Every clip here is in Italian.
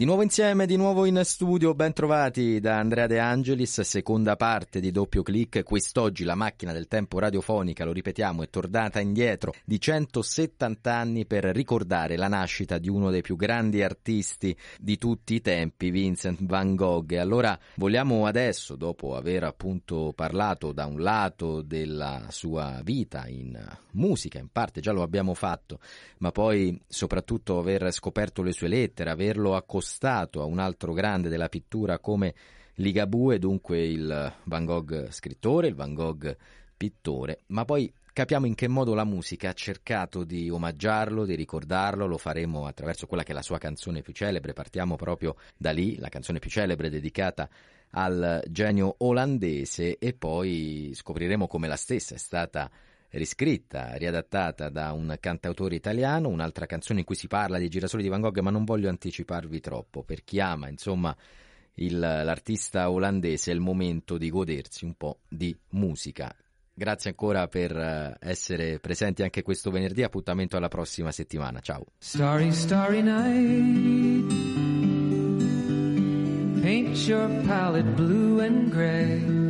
Di nuovo insieme, di nuovo in studio, ben trovati da Andrea De Angelis, seconda parte di doppio clic. Quest'oggi la macchina del tempo radiofonica, lo ripetiamo, è tornata indietro di 170 anni per ricordare la nascita di uno dei più grandi artisti di tutti i tempi, Vincent van Gogh. Allora vogliamo adesso, dopo aver appunto parlato da un lato della sua vita in musica, in parte già lo abbiamo fatto, ma poi soprattutto aver scoperto le sue lettere, averlo accostato accostato a un altro grande della pittura come Ligabue, dunque il Van Gogh scrittore, il Van Gogh pittore, ma poi capiamo in che modo la musica ha cercato di omaggiarlo, di ricordarlo, lo faremo attraverso quella che è la sua canzone più celebre, partiamo proprio da lì, la canzone più celebre dedicata al genio olandese e poi scopriremo come la stessa è stata riscritta, riadattata da un cantautore italiano, un'altra canzone in cui si parla dei girasoli di Van Gogh, ma non voglio anticiparvi troppo, per chi ama, insomma, il, l'artista olandese è il momento di godersi un po' di musica. Grazie ancora per eh, essere presenti anche questo venerdì, appuntamento alla prossima settimana, ciao. Starry, starry night Paint your palette blue and gray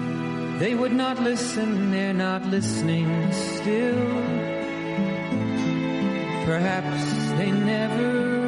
they would not listen, they're not listening still. Perhaps they never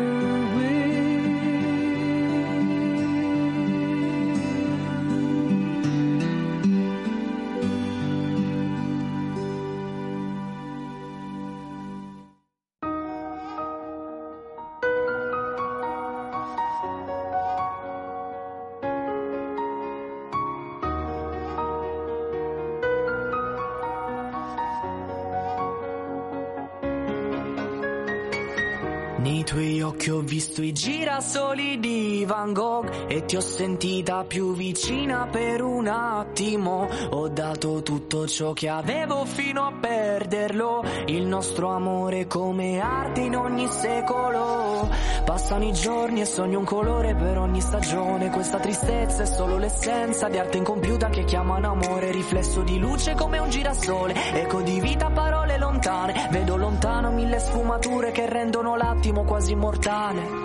occhi ho visto i girasoli di Van Gogh e ti ho sentita più vicina per un attimo. Ho dato tutto ciò che avevo fino a perderlo. Il nostro amore come arte in ogni secolo. Passano i giorni e sogno un colore per ogni stagione. Questa tristezza è solo l'essenza di arte incompiuta che chiamano amore. Riflesso di luce come un girasole. Eco di vita, parole lontane. Vedo lontano mille sfumature che rendono l'attimo attimo quasi immortale.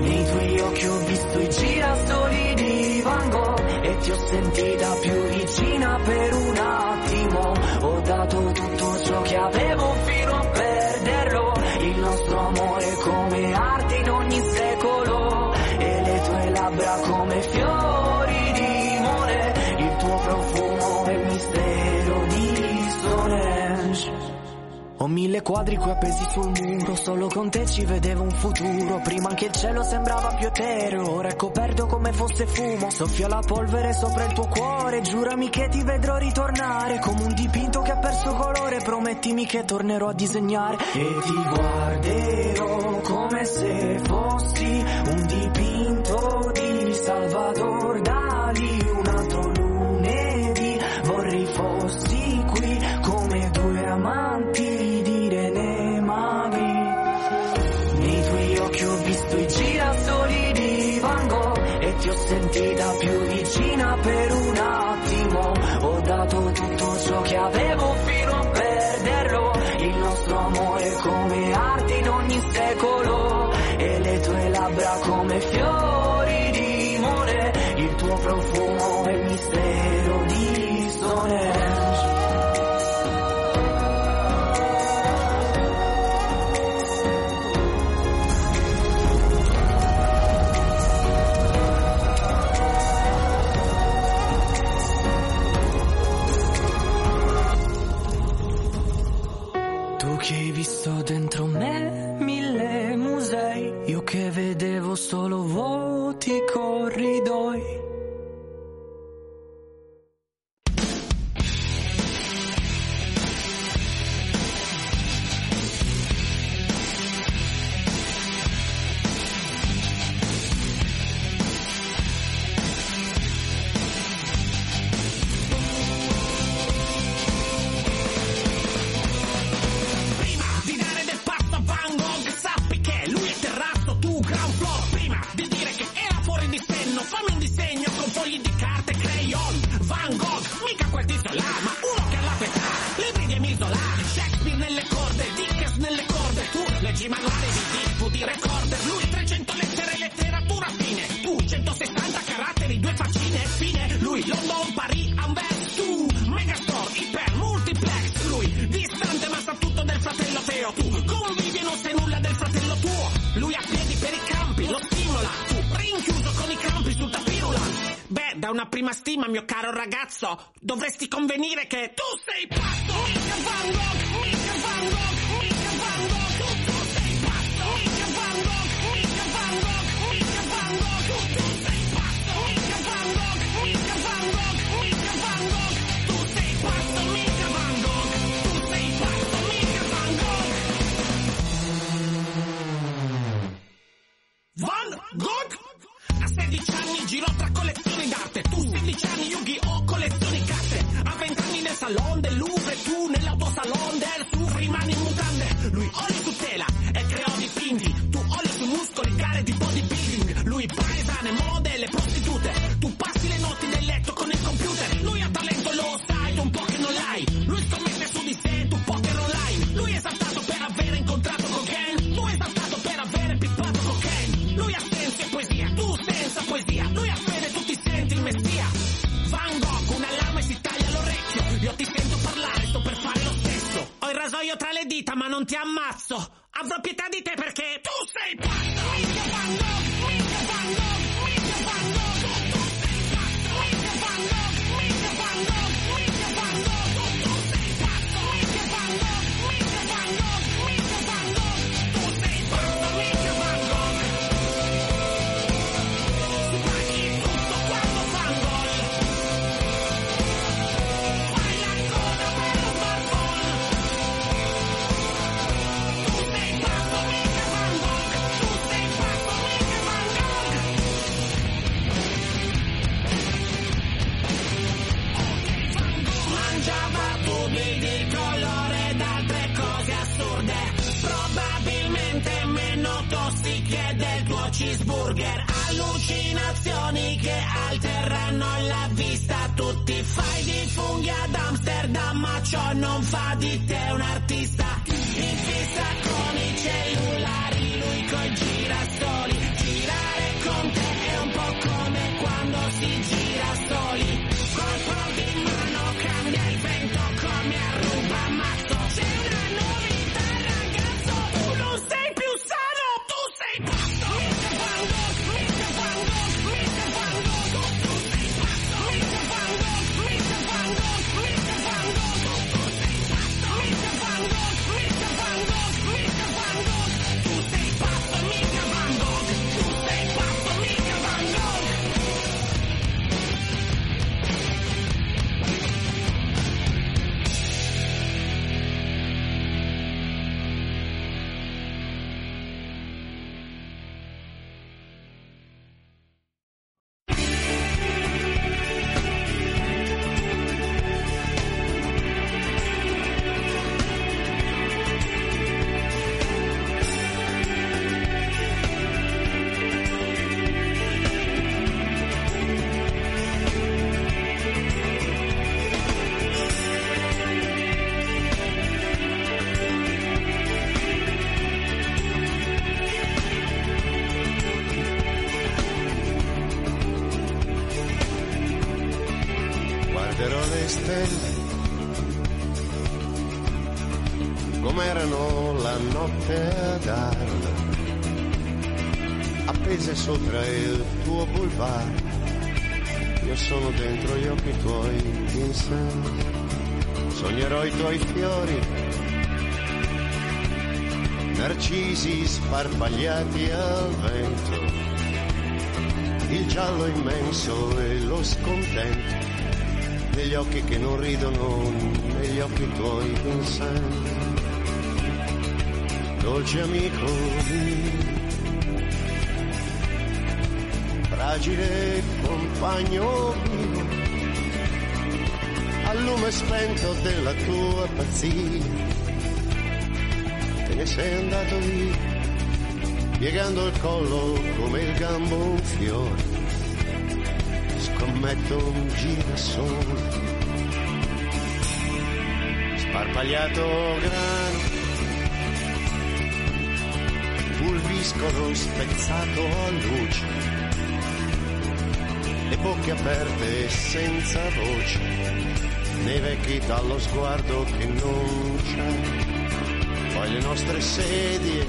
Nei tuoi occhi ho visto i girasoli di Van Gogh e ti ho sentita più vicina per un quadri qui appesi sul muro, solo con te ci vedevo un futuro. Prima che il cielo sembrava più etereo, ora è coperto come fosse fumo. Soffia la polvere sopra il tuo cuore, giurami che ti vedrò ritornare. Come un dipinto che ha perso colore, promettimi che tornerò a disegnare. E ti guarderò come se fossi un dipinto di Salvador Dali. Che vedevo solo vuoti corridoi. Ragazzo, dovresti convenire che tu sei pazzo! Van Gogh, tu 16 anni Yu-Gi-Oh! collezioni carte, a 20 anni nel salon del Louvre, tu nell'autosalon del Suf rimani in mutande, lui olio ti ammazzo, avrò pietà di te perché tu sei pazzo, ciò non fa di te un artista. In fissa stelle com'erano la notte ad Arles appese sopra il tuo boulevard. Io sono dentro gli occhi tuoi Vincent sognerò i tuoi fiori. Narcisi sparpagliati al vento. Il giallo immenso e lo scontento negli occhi che non ridono, negli occhi tuoi Vincent. Dolce amico fragile compagno mio, al lume spento della tua pazzia, te ne sei andato via, piegando il collo come il gambo un fiore scommetto un girasole. Sparpagliato grano. Pulviscolo spezzato a luce. Le bocche aperte senza voce. Nei vecchi dallo sguardo che non c'è. Poi le nostre sedie.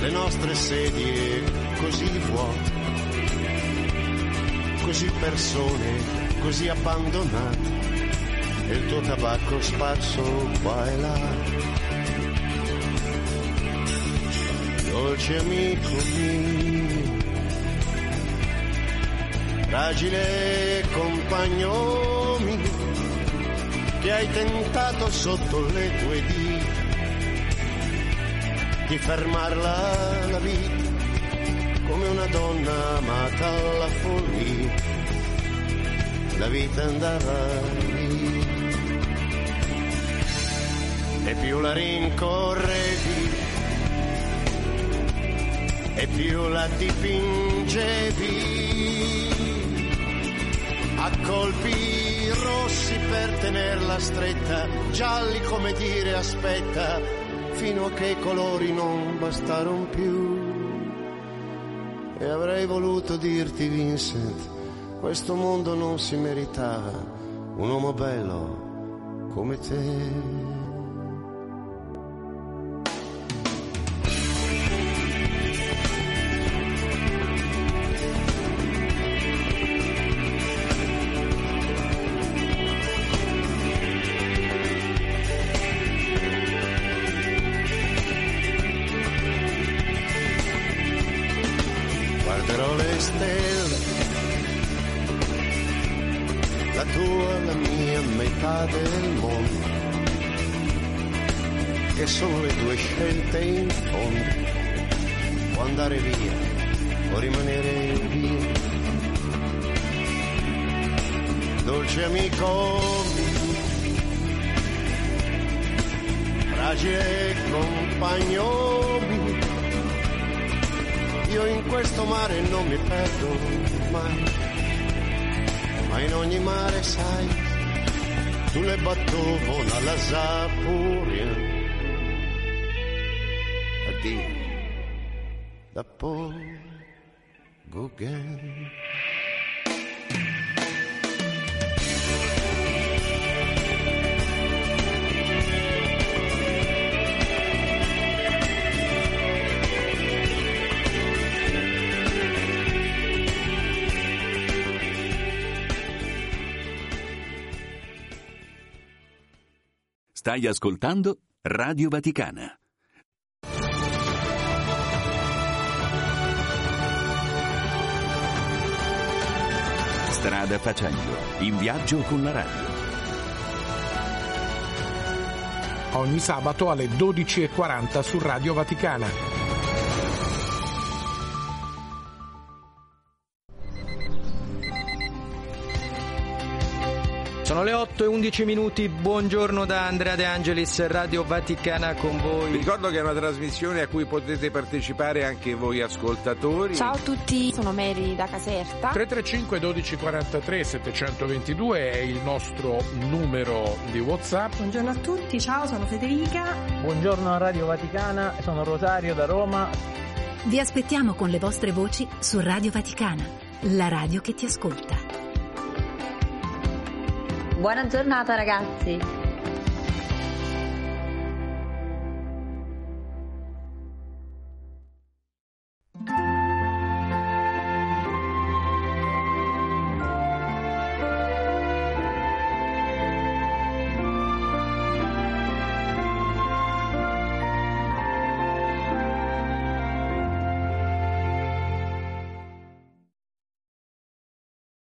Le nostre sedie così vuote così persone, così abbandonate, e il tuo tabacco sparso qua e là. Dolce amico mio, fragile compagno mio, che hai tentato sotto le tue dita di fermarla la vita come una donna amata alla follia, la vita andava via. E più la rincorrevi, e più la dipingevi, a colpi rossi per tenerla stretta, gialli come dire aspetta, fino a che i colori non bastarono più. E avrei voluto dirti, Vincent, questo mondo non si meritava un uomo bello come te. Dolce amico fragile compagno io in questo mare non mi perdo mai, ma in ogni mare sai, tu le battovo la Sapuria. Addio, da Paul Gauguin. Stai ascoltando Radio Vaticana. Strada facendo, in viaggio con la radio. Ogni sabato alle 12.40 su Radio Vaticana. Sono le 8 e 11 minuti, buongiorno da Andrea De Angelis, Radio Vaticana con voi. Vi ricordo che è una trasmissione a cui potete partecipare anche voi ascoltatori. Ciao a tutti, sono Mary da Caserta. 335 1243 722 è il nostro numero di WhatsApp. Buongiorno a tutti, ciao, sono Federica. Buongiorno a Radio Vaticana, sono Rosario da Roma. Vi aspettiamo con le vostre voci su Radio Vaticana, la radio che ti ascolta. Buona giornata ragazzi!